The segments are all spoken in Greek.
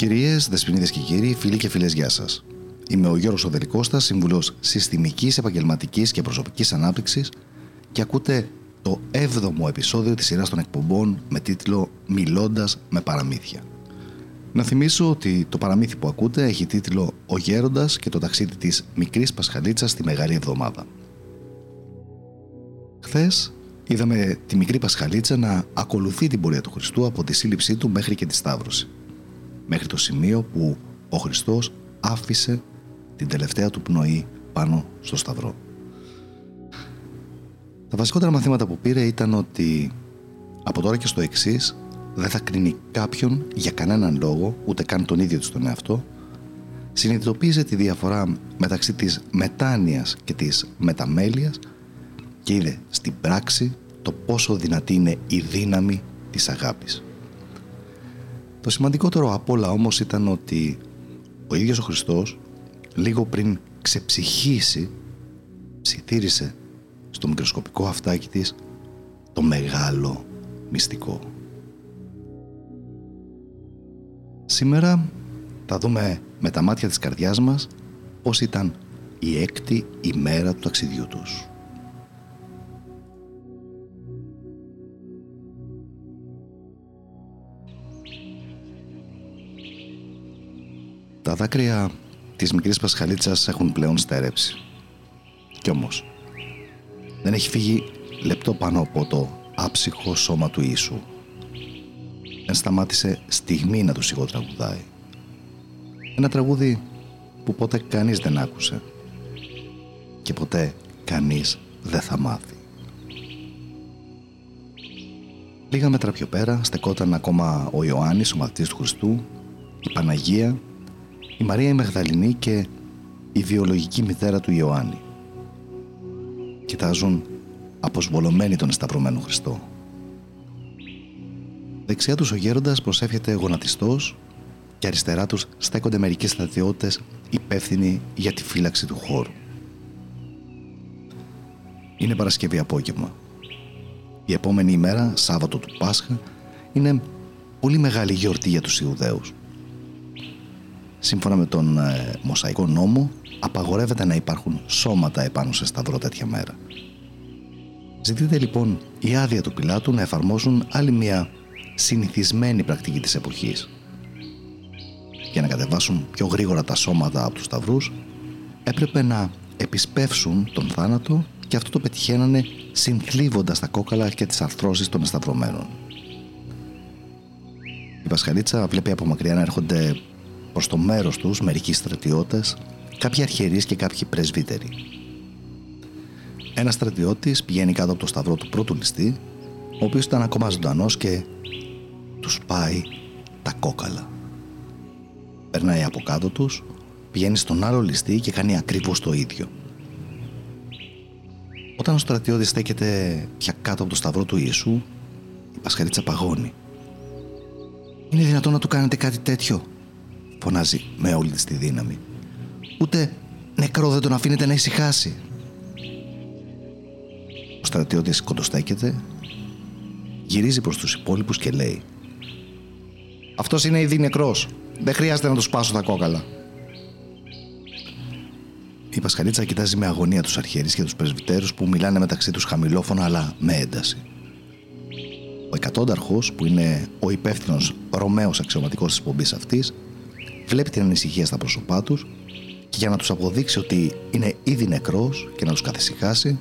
Κυρίες, δεσποινίδες και κύριοι, φίλοι και φίλες, γεια σας. Είμαι ο Γιώργος Οδελικώστας, σύμβουλος συστημικής, επαγγελματικής και προσωπικής ανάπτυξης και ακούτε το 7ο επεισόδιο της σειράς των εκπομπών με τίτλο Μιλώντας με παραμύθια. Να θυμίσω ότι το παραμύθι που ακούτε έχει τίτλο Ο Γέροντας και το ταξίδι της μικρής Πασχαλίτσας στη Μεγάλη Εβδομάδα. Χθες είδαμε τη μικρή Πασχαλίτσα να ακολουθεί την πορεία του Χριστού από τη σύλληψή του μέχρι και τη Σταύρωση μέχρι το σημείο που ο Χριστός άφησε την τελευταία του πνοή πάνω στο σταυρό. Τα βασικότερα μαθήματα που πήρε ήταν ότι από τώρα και στο εξής δεν θα κρίνει κάποιον για κανέναν λόγο, ούτε καν τον ίδιο του τον εαυτό, συνειδητοποίησε τη διαφορά μεταξύ της μετάνοιας και της μεταμέλειας και είδε στην πράξη το πόσο δυνατή είναι η δύναμη της αγάπης. Το σημαντικότερο απ' όλα όμως ήταν ότι ο ίδιος ο Χριστός λίγο πριν ξεψυχήσει ψιθύρισε στο μικροσκοπικό αυτάκι της το μεγάλο μυστικό. Σήμερα θα δούμε με τα μάτια της καρδιάς μας πώς ήταν η έκτη ημέρα του ταξιδιού τους. Τα δάκρυα της μικρής Πασχαλίτσας έχουν πλέον στερέψει. Κι όμως, δεν έχει φύγει λεπτό πάνω από το άψυχο σώμα του Ιησού. Δεν σταμάτησε στιγμή να του σιγοτραγουδάει. Ένα τραγούδι που ποτέ κανείς δεν άκουσε και ποτέ κανείς δεν θα μάθει. Λίγα μέτρα πιο πέρα στεκόταν ακόμα ο Ιωάννης, ο μαθητής του Χριστού, η Παναγία η Μαρία η Μαγδαληνή και η βιολογική μητέρα του Ιωάννη. Κοιτάζουν αποσβολωμένοι τον σταυρωμένο Χριστό. Δεξιά τους ο γέροντας προσεύχεται γονατιστός και αριστερά τους στέκονται μερικοί στρατιώτες υπεύθυνοι για τη φύλαξη του χώρου. Είναι Παρασκευή απόγευμα. Η επόμενη ημέρα, Σάββατο του Πάσχα, είναι πολύ μεγάλη γιορτή για τους Ιουδαίους σύμφωνα με τον ε, Μοσαϊκό νόμο, απαγορεύεται να υπάρχουν σώματα επάνω σε σταυρό τέτοια μέρα. Ζητείται λοιπόν η άδεια του Πιλάτου να εφαρμόσουν άλλη μια συνηθισμένη πρακτική της εποχής. Για να κατεβάσουν πιο γρήγορα τα σώματα από τους σταυρούς, έπρεπε να επισπεύσουν τον θάνατο και αυτό το πετυχαίνανε συνθλίβοντας τα κόκαλα και τις αρθρώσεις των σταυρωμένων. Η Πασχαλίτσα βλέπει από μακριά να έρχονται προς το μέρος τους μερικοί στρατιώτες, κάποιοι αρχιερείς και κάποιοι πρεσβύτεροι. Ένας στρατιώτης πηγαίνει κάτω από το σταυρό του πρώτου ληστή, ο οποίος ήταν ακόμα ζωντανός και τους πάει τα κόκαλα. Περνάει από κάτω τους, πηγαίνει στον άλλο ληστή και κάνει ακριβώς το ίδιο. Όταν ο στρατιώτης στέκεται πια κάτω από το σταυρό του Ιησού, η Πασχαρίτσα παγώνει. Είναι δυνατόν να του κάνετε κάτι τέτοιο, φωνάζει με όλη της τη δύναμη. Ούτε νεκρό δεν τον αφήνεται να ησυχάσει. Ο στρατιώτης κοντοστέκεται, γυρίζει προς τους υπόλοιπους και λέει «Αυτός είναι ήδη νεκρός. Δεν χρειάζεται να του σπάσω τα κόκαλα». Η Πασχαλίτσα κοιτάζει με αγωνία τους αρχιερείς και τους πρεσβυτέρους που μιλάνε μεταξύ τους χαμηλόφωνα αλλά με ένταση. Ο εκατόνταρχος που είναι ο υπεύθυνος Ρωμαίος αξιωματικός της πομπής αυτής βλέπει την ανησυχία στα πρόσωπά τους και για να τους αποδείξει ότι είναι ήδη νεκρός και να τους καθησυχάσει,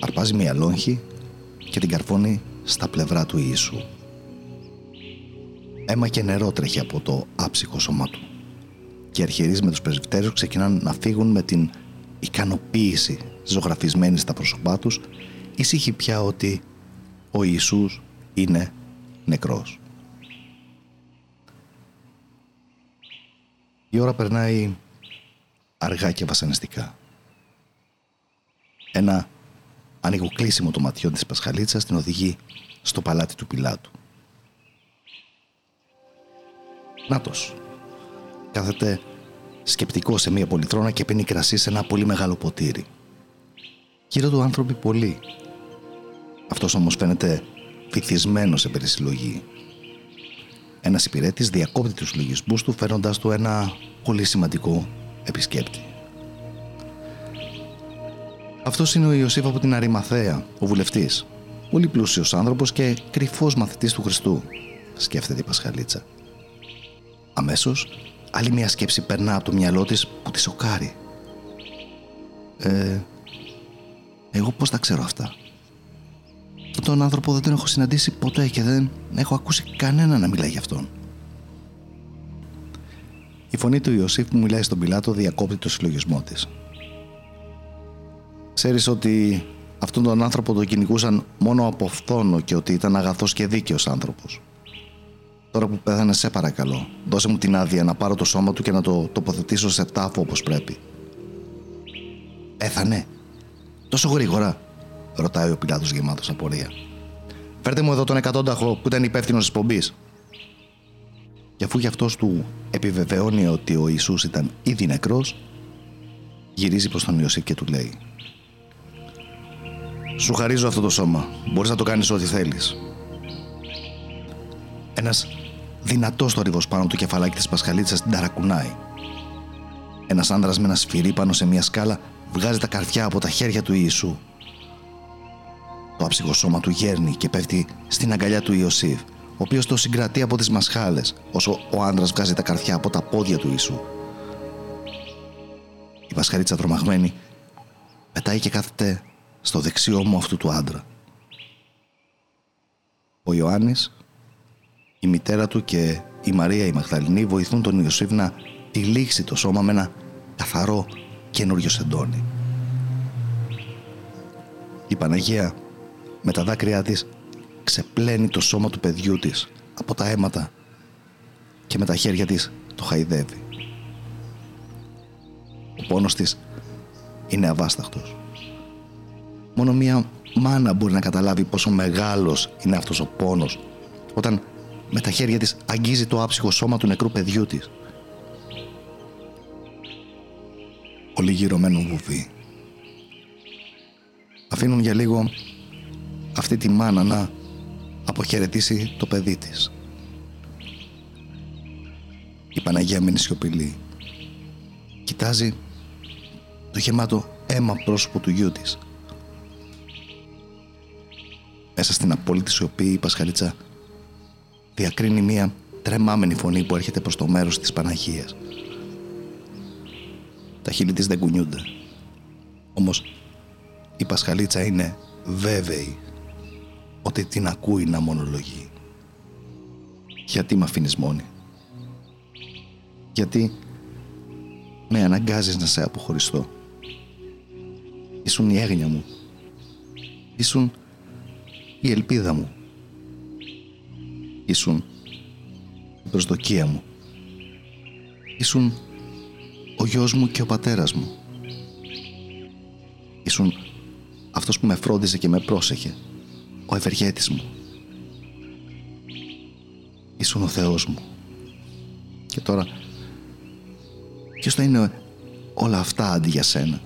αρπάζει μια λόγχη και την καρφώνει στα πλευρά του Ιησού. Έμα και νερό τρέχει από το άψυχο σώμα του και οι αρχιερείς με τους πρεσβυτέρους ξεκινάνε να φύγουν με την ικανοποίηση ζωγραφισμένη στα πρόσωπά τους ήσυχοι πια ότι ο Ιησούς είναι νεκρός. Η ώρα περνάει αργά και βασανιστικά. Ένα ανοιγοκλείσιμο των ματιών της Πασχαλίτσας την οδηγεί στο παλάτι του Πιλάτου. Νάτος. Κάθεται σκεπτικός σε μία πολυθρόνα και πίνει κρασί σε ένα πολύ μεγάλο ποτήρι. Γύρω του άνθρωποι πολλοί. Αυτός όμως φαίνεται βυθισμένο σε περισυλλογή. Ένας υπηρέτης διακόπτει τους λογισμούς του φέροντας του ένα πολύ σημαντικό επισκέπτη. Αυτός είναι ο Ιωσήφ από την Αρημαθέα, ο βουλευτής. Πολύ πλούσιος άνθρωπος και κρυφός μαθητής του Χριστού, σκέφτεται η Πασχαλίτσα. Αμέσως, άλλη μια σκέψη περνά από το μυαλό της που τη σοκάρει. Ε, εγώ πώς τα ξέρω αυτά; Αυτόν τον άνθρωπο δεν τον έχω συναντήσει ποτέ και δεν έχω ακούσει κανένα να μιλάει γι' αυτόν. Η φωνή του Ιωσήφ που μιλάει στον Πιλάτο διακόπτει το συλλογισμό της. Ξέρεις ότι αυτόν τον άνθρωπο τον κυνηγούσαν μόνο από φθόνο και ότι ήταν αγαθός και δίκαιος άνθρωπος. Τώρα που πέθανε σε παρακαλώ, δώσε μου την άδεια να πάρω το σώμα του και να το τοποθετήσω σε τάφο όπως πρέπει. Πέθανε. Τόσο γρήγορα, ρωτάει ο Πιλάτος γεμάτος απορία. Φέρτε μου εδώ τον εκατόνταχο που ήταν υπεύθυνος της πομπή. Και αφού γι' αυτός του επιβεβαιώνει ότι ο Ιησούς ήταν ήδη νεκρός, γυρίζει προς τον Ιωσήφ και του λέει «Σου χαρίζω αυτό το σώμα. Μπορείς να το κάνεις ό,τι θέλεις». Ένας δυνατός θόρυβος πάνω του κεφαλάκι της Πασχαλίτσας την ταρακουνάει. Ένας άνδρας με ένα σφυρί πάνω σε μια σκάλα βγάζει τα καρδιά από τα χέρια του Ιησού. Το άψυχο σώμα του γέρνει και πέφτει στην αγκαλιά του Ιωσήφ, ο οποίος το συγκρατεί από τις μασχάλες, όσο ο άνδρας βγάζει τα καρδιά από τα πόδια του Ιησού. Η Πασχαλίτσα τρομαγμένη πετάει και κάθεται στο δεξιό μου αυτού του άντρα. Ο Ιωάννης, η μητέρα του και η Μαρία η Μαγδαληνή βοηθούν τον Ιωσήφ να τυλίξει το σώμα με ένα καθαρό καινούριο σεντόνι. Η Παναγία με τα δάκρυά της ξεπλένει το σώμα του παιδιού της από τα αίματα και με τα χέρια της το χαϊδεύει. Ο πόνος της είναι αβάσταχτος. Μόνο μία μάνα μπορεί να καταλάβει πόσο μεγάλος είναι αυτός ο πόνος όταν με τα χέρια της αγγίζει το άψυχο σώμα του νεκρού παιδιού της. Όλοι γύρω μένουν βουβοί. Αφήνουν για λίγο αυτή τη μάνα να αποχαιρετήσει το παιδί της. Η Παναγία μένει σιωπηλή. Κοιτάζει το γεμάτο αίμα πρόσωπο του γιού της. Μέσα στην απόλυτη σιωπή η Πασχαλίτσα διακρίνει μία τρεμάμενη φωνή που έρχεται προς το μέρος της Παναγίας. Τα χείλη της δεν κουνιούνται. Όμως η Πασχαλίτσα είναι βέβαιη ότι την ακούει να μονολογεί. Γιατί με αφήνεις μόνη; Γιατί με αναγκάζεις να σε αποχωριστώ; Ήσουν η έγνοια μου. Ήσουν η ελπίδα μου. Ήσουν η προσδοκία μου. Ήσουν ο γιος μου και ο πατέρας μου. Ήσουν αυτός που με φρόντιζε και με πρόσεχε. Ο ευεργέτης μου. Ήσουν ο Θεός μου. Και τώρα ποιος θα είναι όλα αυτά αντί για σένα;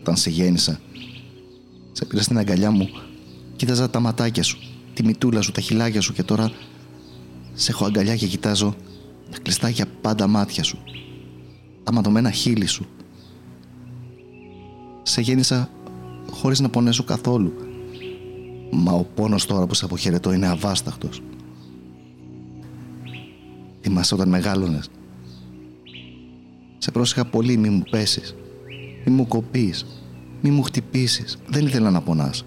Όταν σε γέννησα σε πήρα στην αγκαλιά μου, κοίταζα τα ματάκια σου, τη μητούλα σου, τα χιλάκια σου και τώρα σε έχω αγκαλιά και κοιτάζω τα κλειστά για πάντα μάτια σου, τα ματωμένα χείλη σου. Σε γέννησα χωρίς να πονέσω καθόλου, μα ο πόνος τώρα που σε αποχαιρετώ είναι αβάσταχτος. Θυμάσαι όταν μεγάλωνες. Σε πρόσεχα πολύ μη μου πέσεις, μη μου κοπείς, μη μου χτυπήσεις. Δεν ήθελα να πονάς.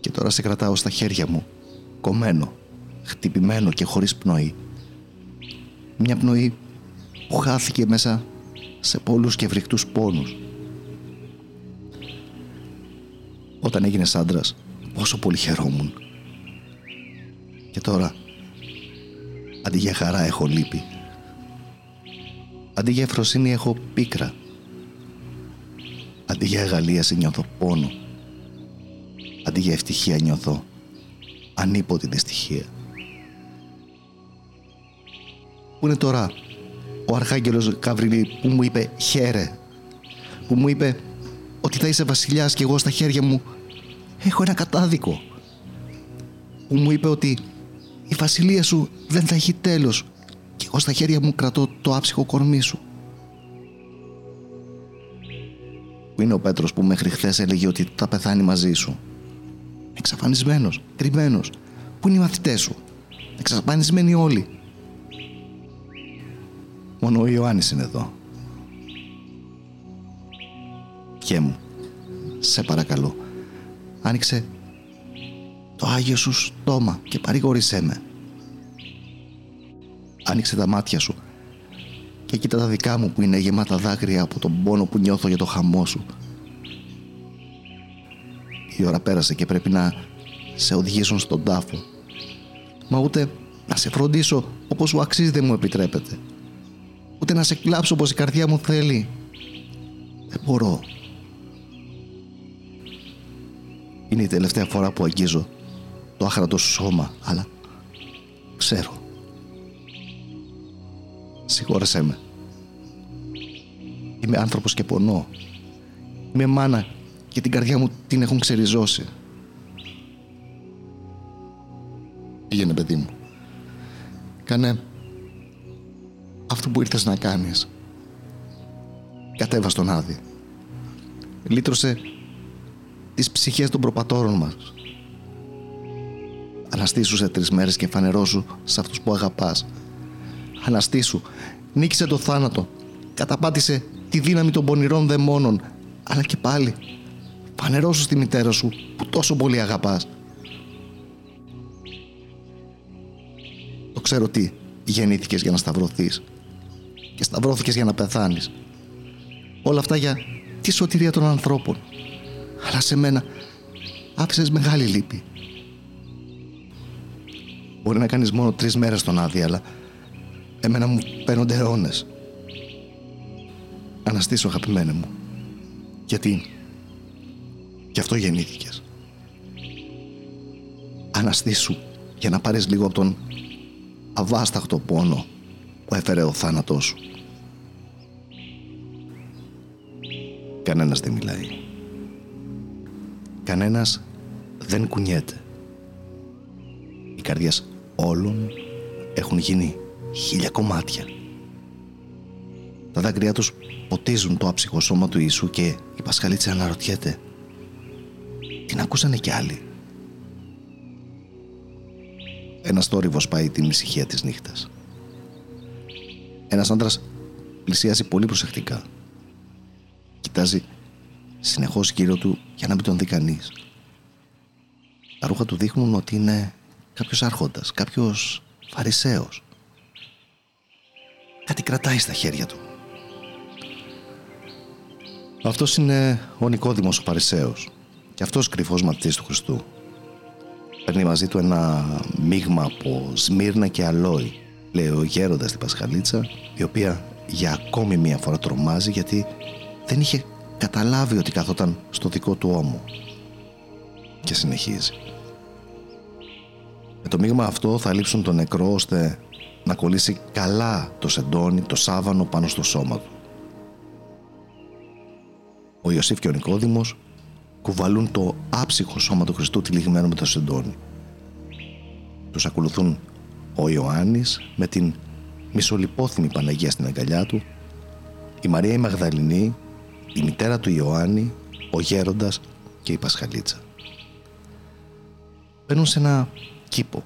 Και τώρα σε κρατάω στα χέρια μου, κομμένο, χτυπημένο και χωρίς πνοή. Μια πνοή που χάθηκε μέσα σε πολλούς και βρυχτούς πόνους. Όταν έγινες άντρας, πόσο πολύ χαιρόμουν. Και τώρα, αντί για χαρά έχω λύπη. Αντί για ευφροσύνη έχω πίκρα. Αντί για αγαλίαση νιώθω πόνο. Αντί για ευτυχία νιώθω ανίποτη δυστυχία. Πού είναι τώρα ο Αρχάγγελος Καβριλή που μου είπε χαίρε. Που μου είπε ότι θα είσαι βασιλιάς και εγώ στα χέρια μου έχω ένα κατάδικο. Που μου είπε ότι η βασιλεία σου δεν θα έχει τέλος και εγώ στα χέρια μου κρατώ το άψυχο κορμί σου. Πού είναι ο Πέτρος που μέχρι χθες έλεγε ότι θα πεθάνει μαζί σου. Εξαφανισμένος, κρυμμένος. Πού είναι οι μαθητές σου. Εξαφανισμένοι όλοι. Μόνο ο Ιωάννης είναι εδώ. Πιέ μου, σε παρακαλώ, άνοιξε το Άγιο σου στόμα και παρηγόρησέ με. Άνοιξε τα μάτια σου και κοίτα τα δικά μου που είναι γεμάτα δάκρυα από τον πόνο που νιώθω για το χαμό σου. Η ώρα πέρασε και πρέπει να σε οδηγήσουν στον τάφο. Μα ούτε να σε φροντίσω όπως σου αξίζει δεν μου επιτρέπεται. Ούτε να σε κλάψω όπως η καρδιά μου θέλει. Δεν μπορώ. Είναι η τελευταία φορά που αγγίζω το άχρατο σου σώμα, αλλά ξέρω. Συγχώρεσέ με. Είμαι άνθρωπος και πονώ. Είμαι μάνα και την καρδιά μου την έχουν ξεριζώσει. Πήγαινε παιδί μου. Κάνε αυτό που ήρθες να κάνεις. Κατέβα στον Άδη. Λύτρωσε τις ψυχές των προπατόρων μας. Αναστήσου σε τρεις μέρες και φανερώσου σε αυτούς που αγαπάς. Αναστήσου, νίκησε το θάνατο, καταπάτησε τη δύναμη των πονηρών δαιμόνων, αλλά και πάλι φανερώσου στη μητέρα σου που τόσο πολύ αγαπάς. Το ξέρω τι γεννήθηκες για να σταυρωθείς και σταυρώθηκες για να πεθάνεις. Όλα αυτά για τη σωτηρία των ανθρώπων. Αλλά σε μένα άφησες μεγάλη λύπη. Μπορεί να κάνεις μόνο τρεις μέρες τον άδει, αλλά εμένα μου παίρνονται αιώνες. Αναστήσω αγαπημένε μου. Γιατί; Γι' αυτό γεννήθηκες. Αναστήσου για να πάρεις λίγο από τον αβάσταχτο πόνο που έφερε ο θάνατός σου. Κανένας δεν μιλάει. Κανένας δεν κουνιέται. Οι καρδιές όλων έχουν γίνει χίλια κομμάτια. Τα δάκρυά τους ποτίζουν το άψυχο σώμα του Ιησού και η Πασχαλίτσα αναρωτιέται την ακούσανε κι άλλοι; Ένας θόρυβος πάει την ησυχία της νύχτας. Ένας άντρας πλησιάζει πολύ προσεκτικά. Κοιτάζει συνεχώς γύρω του για να μην τον δει κανείς. Τα ρούχα του δείχνουν ότι είναι κάποιος άρχοντας, κάποιος φαρισαίος. Κάτι κρατάει στα χέρια του. Αυτός είναι ο Νικόδημος ο Φαρισαίος και αυτός κρυφός μαθητής του Χριστού. Παίρνει μαζί του ένα μείγμα από σμύρνα και αλόι, λέει ο γέροντας στην Πασχαλίτσα, η οποία για ακόμη μία φορά τρομάζει γιατί δεν είχε καταλάβει ότι καθόταν στο δικό του ώμο. Και συνεχίζει. Με το μείγμα αυτό θα λείψουν τον νεκρό ώστε να κολλήσει καλά το σεντόνι, το σάβανο πάνω στο σώμα του. Ο Ιωσήφ και ο Νικόδημος κουβαλούν το άψυχο σώμα του Χριστού τυλιγμένο με το σεντόνι. Τους ακολουθούν ο Ιωάννης με την μισολυπόθυμη Παναγία στην αγκαλιά του, η Μαρία η Μαγδαληνή, η μητέρα του Ιωάννη, ο Γέροντας και η Πασχαλίτσα. Μπαίνουν σε ένα κήπο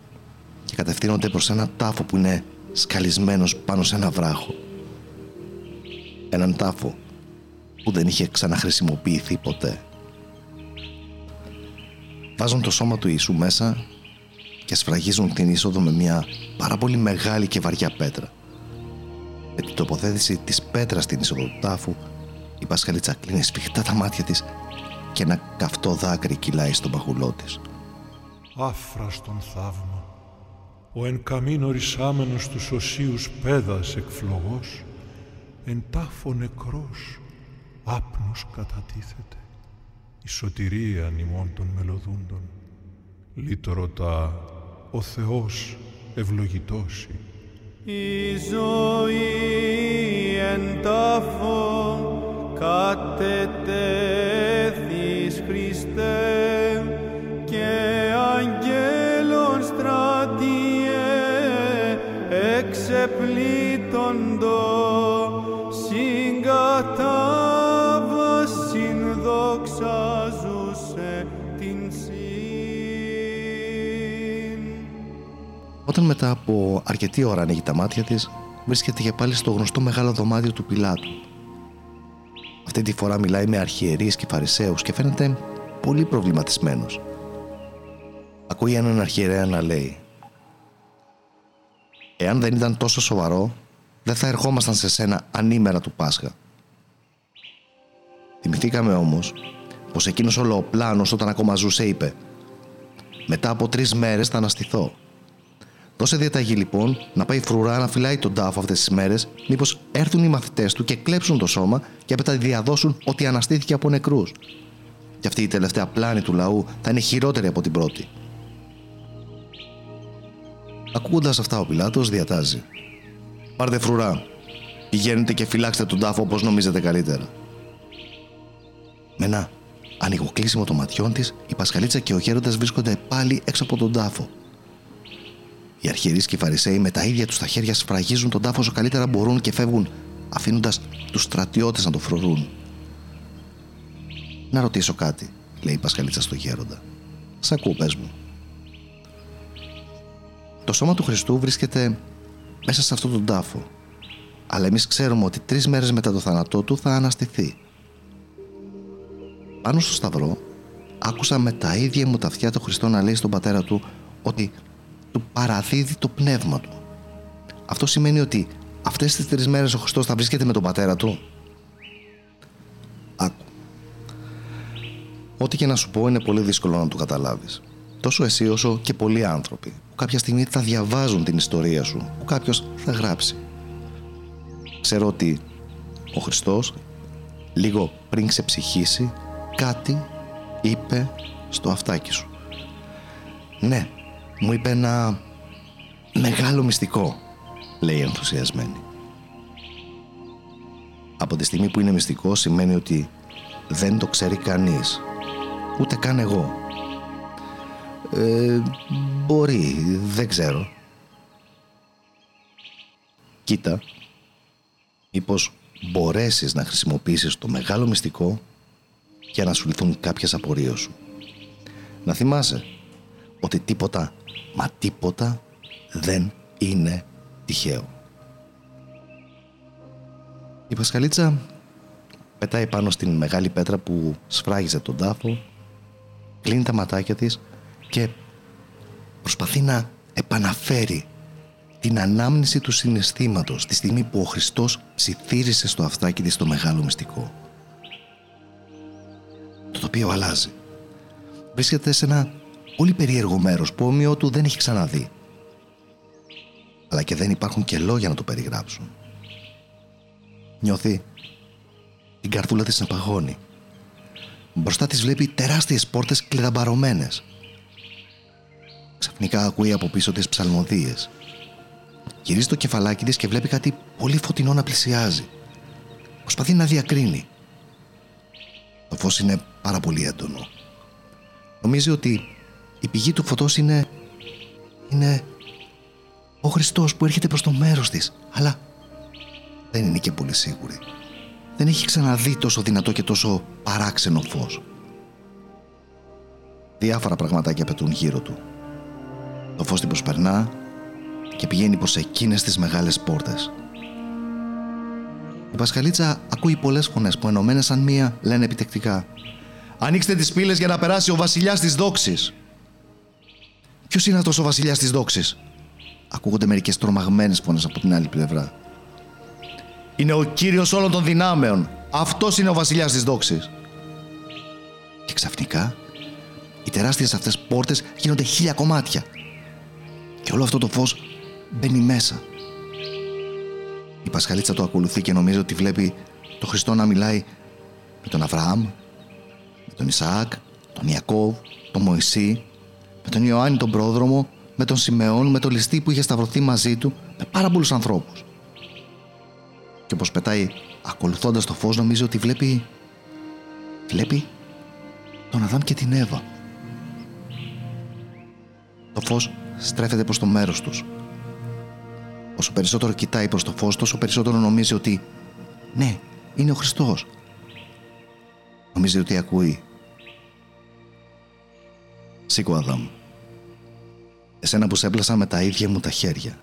και κατευθύνονται προς ένα τάφο που είναι σκαλισμένος πάνω σε ένα βράχο. Έναν τάφο που δεν είχε ξαναχρησιμοποιηθεί ποτέ. Βάζουν το σώμα του Ιησού μέσα και σφραγίζουν την είσοδο με μια πάρα πολύ μεγάλη και βαριά πέτρα. Με την τοποθέτηση της πέτρας στην είσοδο του τάφου, η Πασχαλίτσα κλείνει σφιχτά τα μάτια της και ένα καυτό δάκρυ κυλάει στον παχουλό της άφραστον θαύμα, ο εν καμήν ρισάμενος τους οσίους πέδας εκφλογός, εν τάφο νεκρός, άπνος κατατίθεται, η σωτηρία νημών των μελωδούντων, λύτρωτα ο Θεός ευλογητώσει. Η ζωή εν τάφο κατετέθης Χριστέ και αγγέλων στρατιέ εξεπλήτοντο συγκατάβασιν δοξάζουσε την σύν. Όταν μετά από αρκετή ώρα ανοίγει τα μάτια της, βρίσκεται και πάλι στο γνωστό μεγάλο δωμάτιο του Πιλάτου αυτή τη φορά μιλάει με αρχιερείς και φαρισαίους και φαίνεται πολύ προβληματισμένος. Ακούει έναν αρχιερέα να λέει «Εάν δεν ήταν τόσο σοβαρό, δεν θα ερχόμασταν σε σένα ανήμερα του Πάσχα». Θυμηθήκαμε όμως πως εκείνος όλο ο πλάνος όταν ακόμα ζούσε είπε «Μετά από τρεις μέρες θα αναστηθώ». Δώσε διαταγή λοιπόν να πάει φρουρά να φυλάει τον τάφο αυτές τις μέρες, μήπως έρθουν οι μαθητές του και κλέψουν το σώμα και έπειτα διαδώσουν ότι αναστήθηκε από νεκρούς. Και αυτή η τελευταία πλάνη του λαού θα είναι χειρότερη από την πρώτη. Ακούγοντας αυτά, ο Πιλάτος διατάζει: Πάρτε φρουρά. Πηγαίνετε και φυλάξτε τον τάφο όπως νομίζετε καλύτερα. Με ένα ανοιγοκλείσιμο των ματιών της, η Πασχαλίτσα και ο Γέροντα βρίσκονται πάλι έξω από τον τάφο. Οι αρχιερείς και οι Φαρισαίοι με τα ίδια τους τα χέρια σφραγίζουν τον τάφο όσο καλύτερα μπορούν και φεύγουν, αφήνοντας τους στρατιώτες να το φρουρούν. Να ρωτήσω κάτι, λέει η Πασχαλίτσα στο Γέροντα. Σ' ακούω, πες μου. Το σώμα του Χριστού βρίσκεται μέσα σε αυτόν τον τάφο. Αλλά εμείς ξέρουμε ότι τρεις μέρες μετά το θάνατό του θα αναστηθεί. Πάνω στο σταυρό άκουσα με τα ίδια μου τα αυτιά το Χριστό να λέει στον πατέρα του ότι του παραδίδει το πνεύμα του. Αυτό σημαίνει ότι αυτές τις τρεις μέρες ο Χριστός θα βρίσκεται με τον πατέρα του. Άκου. Ό,τι και να σου πω είναι πολύ δύσκολο να το καταλάβεις. Τόσο εσύ όσο και πολλοί άνθρωποι που κάποια στιγμή θα διαβάζουν την ιστορία σου, που κάποιος θα γράψει. Ξέρω ότι ο Χριστός λίγο πριν ξεψυχήσει κάτι είπε στο αυτάκι σου. Ναι, μου είπε ένα μεγάλο μυστικό, λέει ενθουσιασμένη. Από τη στιγμή που είναι μυστικό σημαίνει ότι δεν το ξέρει κανείς, ούτε καν εγώ. Ε, μπορεί, δεν ξέρω. Κοίτα, μήπως μπορέσεις να χρησιμοποιήσεις το μεγάλο μυστικό για να σου λυθούν κάποιες απορίες σου. Να θυμάσαι ότι τίποτα Μα τίποτα δεν είναι τυχαίο. Η Πασχαλίτσα πετάει πάνω στην μεγάλη πέτρα που σφράγιζε τον τάφο, κλείνει τα ματάκια της και προσπαθεί να επαναφέρει την ανάμνηση του συναισθήματος τη στιγμή που ο Χριστός ψιθύρισε στο αυτάκι της το μεγάλο μυστικό. Το τοπίο αλλάζει. Βρίσκεται σε ένα πολύ περίεργο μέρος που όμοιό του δεν έχει ξαναδεί. Αλλά και δεν υπάρχουν και λόγια να το περιγράψουν. Νιώθει την καρδούλα της να παγώνει. Μπροστά της βλέπει τεράστιες πόρτες κλειδαμπαρωμένες. Ξαφνικά ακούει από πίσω τις ψαλμοδίες. Γυρίζει το κεφαλάκι της και βλέπει κάτι πολύ φωτεινό να πλησιάζει. Προσπαθεί να διακρίνει. Το φως είναι πάρα πολύ έντονο. Νομίζει ότι η πηγή του φωτός είναι... είναι... ο Χριστός που έρχεται προς το μέρος της. Αλλά δεν είναι και πολύ σίγουρη. Δεν έχει ξαναδεί τόσο δυνατό και τόσο παράξενο φως. Διάφορα πραγματάκια πετούν γύρω του. Το φως την προσπερνά και πηγαίνει προς εκείνες τις μεγάλες πόρτες. Η Πασχαλίτσα ακούει πολλές φωνές που ενωμένες σαν μία λένε επιτεκτικά «Ανοίξτε τις πύλες για να περάσει ο βασιλιάς της δόξης». Ποιος είναι αυτός ο βασιλιάς της δόξης, ακούγονται μερικές τρομαγμένες φωνές από την άλλη πλευρά. Είναι ο κύριος όλων των δυνάμεων. Αυτός είναι ο βασιλιάς της δόξης. Και ξαφνικά οι τεράστιες αυτές πόρτες γίνονται χίλια κομμάτια και όλο αυτό το φως μπαίνει μέσα. Η Πασχαλίτσα το ακολουθεί και νομίζει ότι βλέπει το Χριστό να μιλάει με τον Αβραάμ, με τον Ισαάκ, τον Ιακώβ, τον Μωυσή με τον Ιωάννη τον πρόδρομο, με τον Σιμεών, με τον ληστή που είχε σταυρωθεί μαζί του, με πάρα πολλούς ανθρώπους. Και όπως πετάει ακολουθώντας το φως, νομίζει ότι βλέπει. Βλέπει τον Αδάμ και την Εύα. Το φως στρέφεται προς το μέρος τους. Όσο περισσότερο κοιτάει προς το φως, τόσο περισσότερο νομίζει ότι ναι, είναι ο Χριστός. Νομίζει ότι ακούει. Σήκω Αδάμ. Εσένα που σε έπλασα με τα ίδια μου τα χέρια.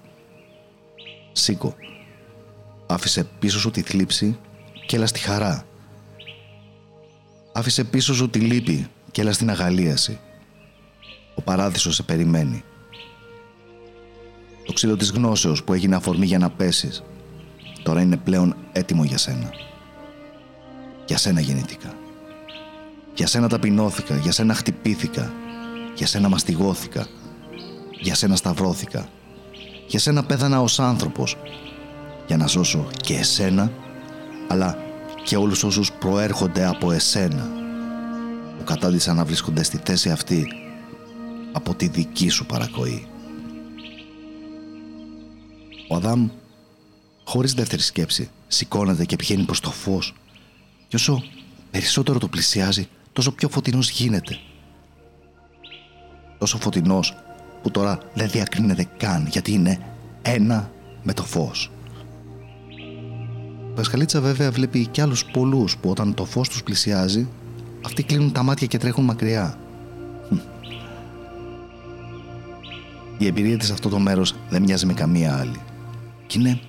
Σήκω. Άφησε πίσω σου τη θλίψη και έλα στη χαρά. Άφησε πίσω σου τη λύπη και έλα στην αγαλίαση. Ο παράδεισος σε περιμένει. Το ξύλο της γνώσεως που έγινε αφορμή για να πέσεις τώρα είναι πλέον έτοιμο για σένα. Για σένα γεννήθηκα. Για σένα ταπεινώθηκα, για σένα χτυπήθηκα, για σένα μαστιγώθηκα, για σένα σταυρώθηκα, για σένα πέθανα ως άνθρωπος, για να σώσω και εσένα, αλλά και όλους όσους προέρχονται από εσένα, που κατάντησαν να βρίσκονται στη θέση αυτή από τη δική σου παρακοή. Ο Αδάμ, χωρίς δεύτερη σκέψη, σηκώνεται και πηγαίνει προς το φως και όσο περισσότερο το πλησιάζει, τόσο πιο φωτεινός γίνεται. Τόσο φωτεινός που τώρα δεν διακρίνεται καν γιατί είναι ένα με το φως. Η Πασχαλίτσα βέβαια βλέπει και άλλους πολλούς που όταν το φως τους πλησιάζει αυτοί κλείνουν τα μάτια και τρέχουν μακριά. Η εμπειρία της σε αυτό το μέρος δεν μοιάζει με καμία άλλη. Και είναι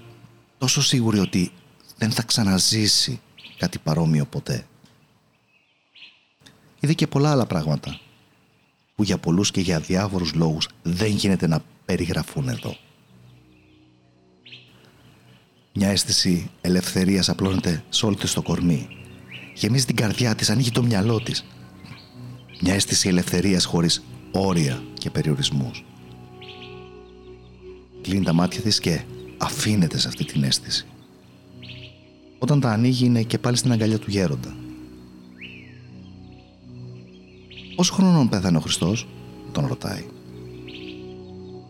τόσο σίγουρη ότι δεν θα ξαναζήσει κάτι παρόμοιο ποτέ. Είδε και πολλά άλλα πράγματα που για πολλούς και για διάφορους λόγους δεν γίνεται να περιγραφούν εδώ. Μια αίσθηση ελευθερίας απλώνεται σε όλη της το κορμί. Γεμίζει την καρδιά της, ανοίγει το μυαλό της. Μια αίσθηση ελευθερίας χωρίς όρια και περιορισμούς. Κλείνει τα μάτια της και αφήνεται σε αυτή την αίσθηση. Όταν τα ανοίγει είναι και πάλι στην αγκαλιά του γέροντα. Πόσο χρονών πέθανε ο Χριστός, τον ρωτάει.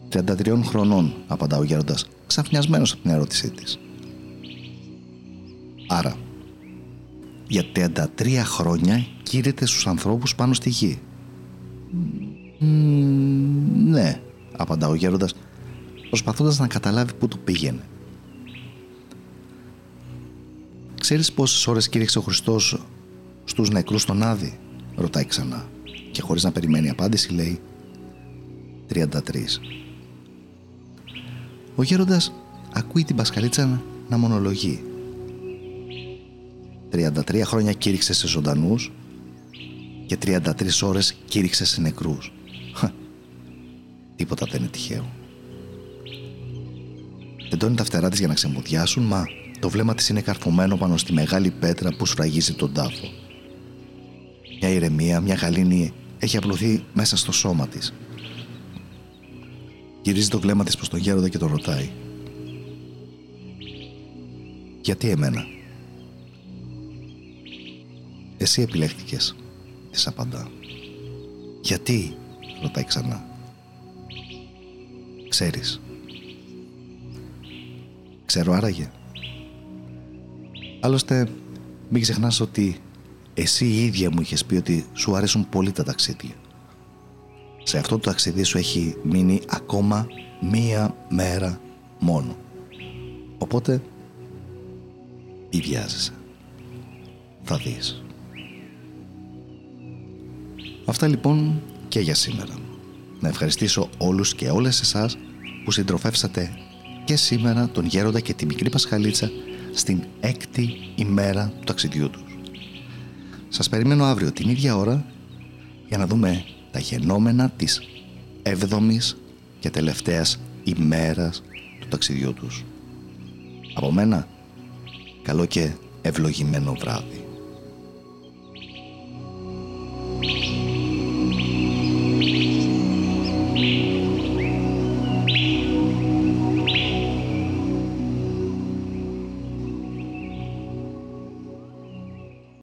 33 χρονών, απαντά ο γέροντας, ξαφνιασμένος από την ερώτησή της. Άρα, για 33 χρόνια κήρυτε στους ανθρώπους πάνω στη γη. ναι, απαντά ο γέροντας, προσπαθώντας να καταλάβει πού το πήγαινε. Ξέρεις πόσες ώρες κήρυξε ο Χριστός στους νεκρούς στον Άδη, ρωτάει ξανά και χωρίς να περιμένει απάντηση λέει 33. Ο γέροντας ακούει την Πασχαλίτσα να μονολογεί. 33 χρόνια κήρυξε σε ζωντανούς και 33 ώρες κήρυξε σε νεκρούς. Τίποτα δεν είναι τυχαίο. Τεντώνει τα φτερά της για να ξεμουδιάσουν, μα το βλέμμα της είναι καρφωμένο πάνω στη μεγάλη πέτρα που σφραγίζει τον τάφο. Μια ηρεμία, μια γαλήνη έχει απλωθεί μέσα στο σώμα της. Γυρίζει το βλέμμα της προς τον γέροντα και τον ρωτάει. Γιατί εμένα; Εσύ επιλέχθηκες, της απαντά. Γιατί, ρωτάει ξανά. Ξέρεις. Ξέρω άραγε. Άλλωστε, μην ξεχνάς ότι εσύ η ίδια μου είχες πει ότι σου αρέσουν πολύ τα ταξίδια. Σε αυτό το ταξίδι σου έχει μείνει ακόμα μία μέρα μόνο. Οπότε, μη βιάζεσαι. Θα δεις. Αυτά λοιπόν και για σήμερα. Να ευχαριστήσω όλους και όλες εσάς που συντροφεύσατε και σήμερα τον Γέροντα και τη μικρή Πασχαλίτσα στην έκτη ημέρα του ταξιδιού τους. Σας περιμένω αύριο την ίδια ώρα για να δούμε τα γενόμενα της έβδομης και τελευταίας ημέρας του ταξιδιού τους. Από μένα, καλό και ευλογημένο βράδυ.